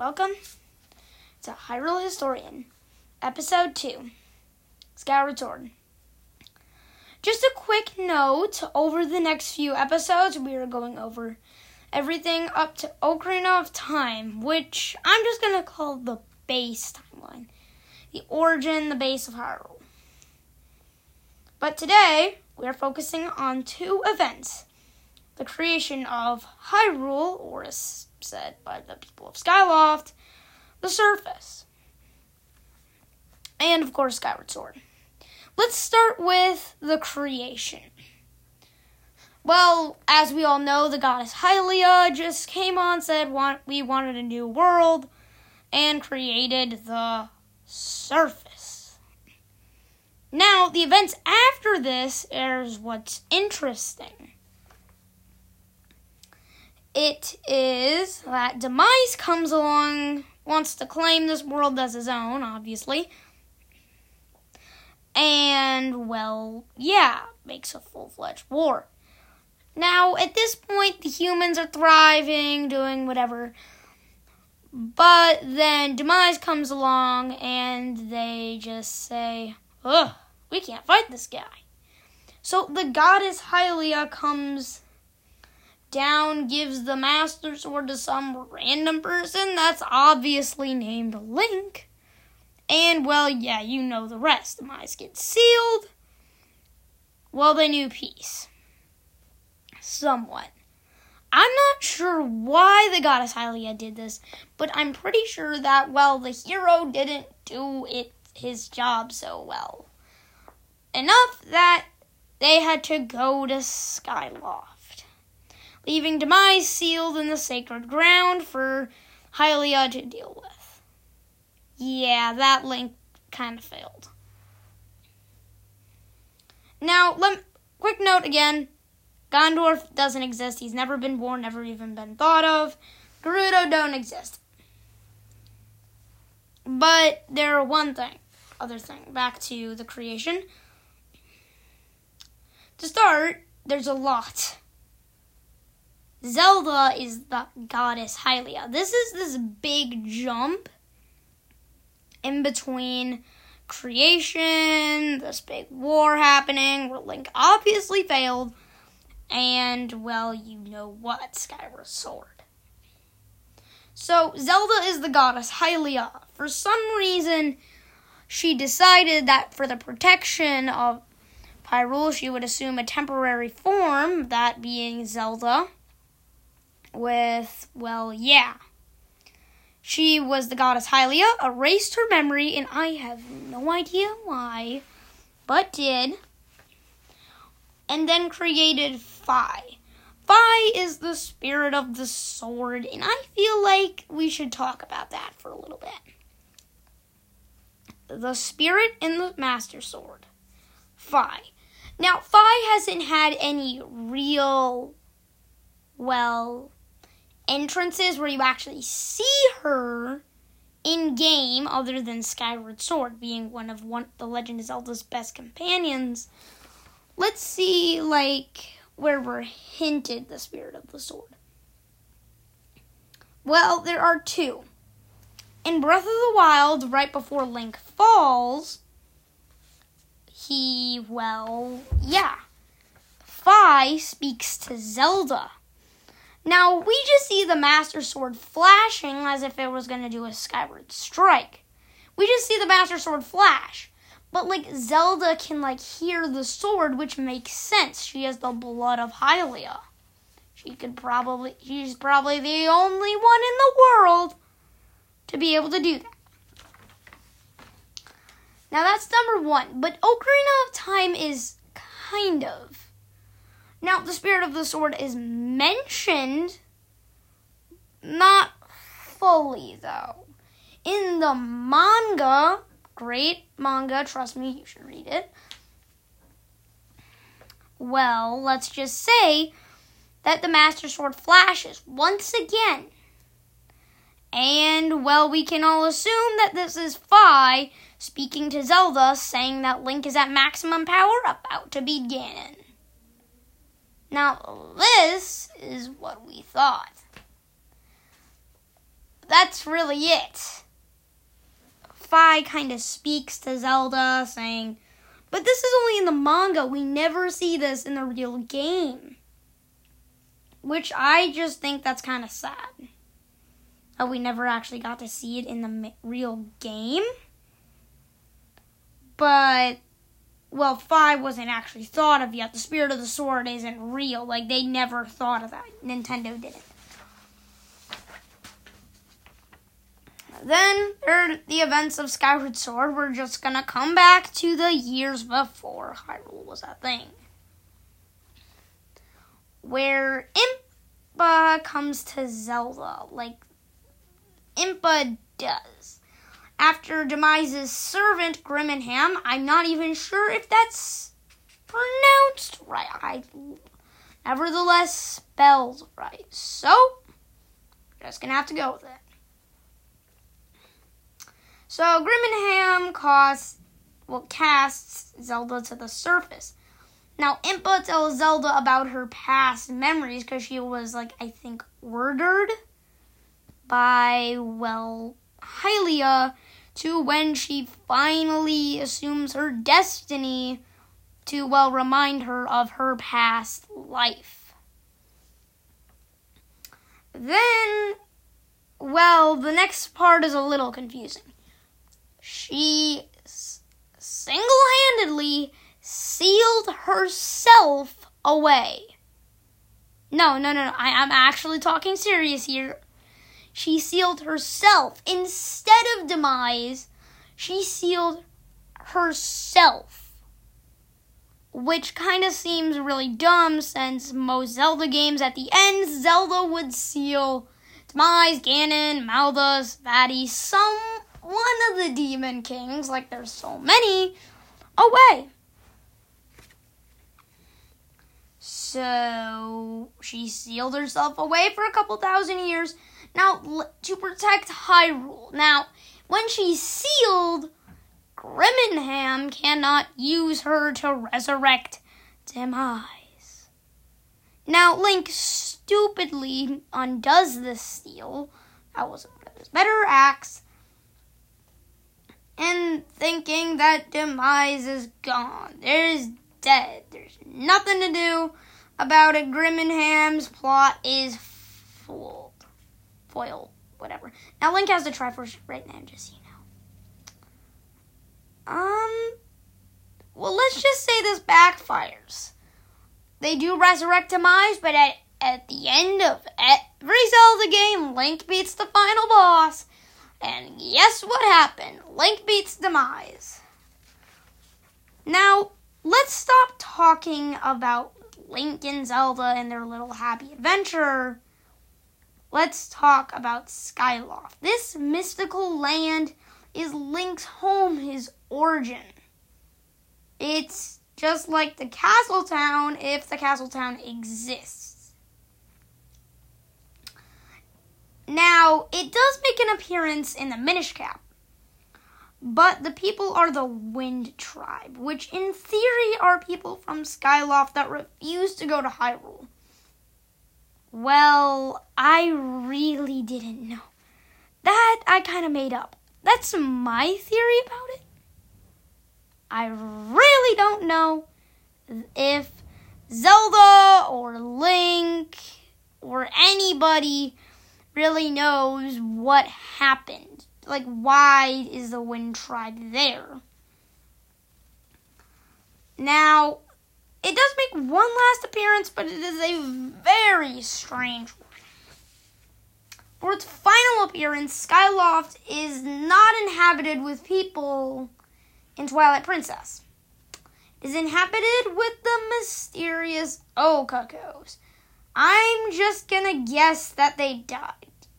welcome to Hyrule Historian, Episode 2 Skyward Sword. Just a quick note over the next few episodes, we are going over everything up to Ocarina of Time, which I'm just going to call the base timeline the origin, the base of Hyrule. But today, we are focusing on two events the creation of Hyrule, or as said by the people of Skyloft, the surface. And of course, Skyward Sword. Let's start with the creation. Well, as we all know, the goddess Hylia just came on, said want, we wanted a new world, and created the surface. Now, the events after this is what's interesting. It is that Demise comes along, wants to claim this world as his own, obviously. And, well, yeah, makes a full fledged war. Now, at this point, the humans are thriving, doing whatever. But then Demise comes along and they just say, Ugh, we can't fight this guy. So the goddess Hylia comes down, gives the Master Sword to some random person that's obviously named Link. And, well, yeah, you know the rest. The Demise gets sealed. Well, they knew peace. Somewhat. I'm not sure why the goddess Hylia did this, but I'm pretty sure that, well, the hero didn't do it his job so well. Enough that they had to go to Skyloft, leaving Demise sealed in the sacred ground for Hylia to deal with. Yeah, that link kind of failed. Now, let, quick note again Ganondorf doesn't exist. He's never been born, never even been thought of. Gerudo don't exist. But there are one thing, other thing, back to the creation. To start, there's a lot. Zelda is the goddess Hylia. This is this big jump in between creation, this big war happening where Link obviously failed and, well, you know what, Skyward Sword. So, Zelda is the goddess Hylia. For some reason, she decided that for the protection of Hyrule, she would assume a temporary form, that being Zelda. With, well, yeah. She was the goddess Hylia, erased her memory, and I have no idea why, but did and then created Fi. Fi is the spirit of the sword, and I feel like we should talk about that for a little bit. The spirit in the Master Sword. Fi. Now, Fi hasn't had any real, well, entrances where you actually see her in game, other than Skyward Sword being one of one, the Legend of Zelda's best companions let's see like where we're hinted the spirit of the sword. Well, there are two. In Breath of the Wild, right before Link falls, he, well, yeah. Fi speaks to Zelda. Now, we just see the Master Sword flashing as if it was going to do a Skyward Strike. We just see the Master Sword flash. But like Zelda can like hear the sword, which makes sense. She has the blood of Hylia. She could probably she's probably the only one in the world to be able to do that. Now that's number one. But Ocarina of Time is kind of. Now the spirit of the sword is mentioned, not fully though. In the manga, Great manga, trust me, you should read it. Well, let's just say that the Master Sword flashes once again. And, well, we can all assume that this is Fi speaking to Zelda, saying that Link is at maximum power, about to be Ganon. Now, this is what we thought. that's really it. Fi kind of speaks to Zelda, saying, But this is only in the manga. We never see this in the real game. Which I just think that's kind of sad. That we never actually got to see it in the real game. But, well, Fi wasn't actually thought of yet. The Spirit of the Sword isn't real. Like, they never thought of that. Nintendo didn't. Then the events of Skyward Sword. We're just gonna come back to the years before Hyrule was a thing. Where Impa comes to Zelda, like Impa does. After Demise's servant, Grimmingham, I'm not even sure if that's pronounced right. I nevertheless spelled right. So, just gonna have to go with it. So Grimmingham casts, well, casts Zelda to the surface. Now, Impa tells Zelda about her past memories because she was, like, I think, ordered by, well, Hylia to when she finally assumes her destiny to, well, remind her of her past life. Then, well, the next part is a little confusing she single handedly sealed herself away. No, no, no, no. I, I'm actually talking serious here. She sealed herself. Instead of demise, she sealed herself. Which kind of seems really dumb since most Zelda games at the end, Zelda would seal Demise, Ganon, Malladus, Vaati, some one of the demon kings, like there's so many, away. So she sealed herself away for a couple thousand years. Now, to protect Hyrule. Now, when she's sealed, Grimmingham cannot use her to resurrect Demise. Now, Link stupidly undoes the seal. That was his better acts and thinking that Demise is gone. There's dead. There's nothing to do about it. Grimminham's plot is. Foiled. Whatever. Now Link has the Triforce right now, just so you know. Um well let's just say this backfires. They do resurrect Demise, but at, at the end of every Zelda game, Link beats the final boss and guess what happened? Link beats Demise. Now, let's stop talking about Link and Zelda and their little happy adventure. Let's talk about Skyloft. This mystical land is Link's home, his origin. It's just like the castle town if the castle town exists. Now, it does make an appearance in the Minish Cap, but the people are the Wind Tribe, which in theory are people from Skyloft that refuse to go to Hyrule. Well, I really didn't know. That I kind of made up. That's my theory about it. I really don't know if Zelda or Link or anybody really knows what happened. Like, why is the Wind Tribe there? Now, it does make one last appearance, but it is a very strange one. For its final appearance, Skyloft is not inhabited with people in Twilight Princess. It is inhabited with the mysterious Okakos. I'm just gonna guess that they died.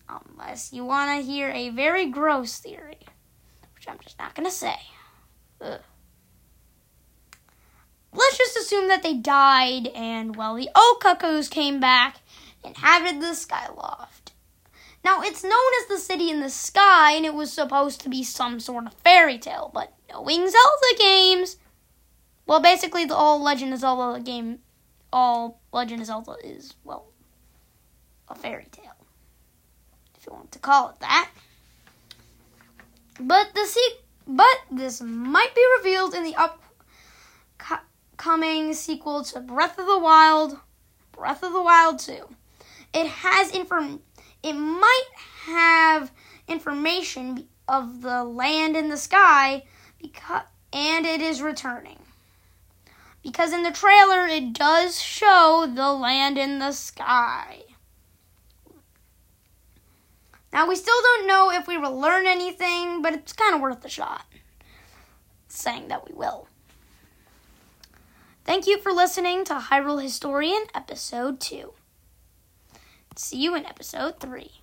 Unless you want to hear a very gross theory, which I'm just not gonna say. Ugh. Let's just assume that they died and, well, the old cuckoos came back and inhabited the Skyloft. Now, it's known as the City in the Sky, and it was supposed to be some sort of fairy tale, but knowing Zelda games, well, basically, the all Legend of Zelda game all Legend of Zelda is, well, a fairy tale. if you want to call it that. But the se- but this might be revealed in the upcoming sequel to Breath of the Wild, Breath of the Wild 2. It has inform it might have information of the land in the sky because and it is returning. Because in the trailer it does show the land in the sky. Now we still don't know if we will learn anything, but it's kind of worth a shot. Saying that we will. Thank you for listening to Hyrule Historian episode 2. See you in episode 3.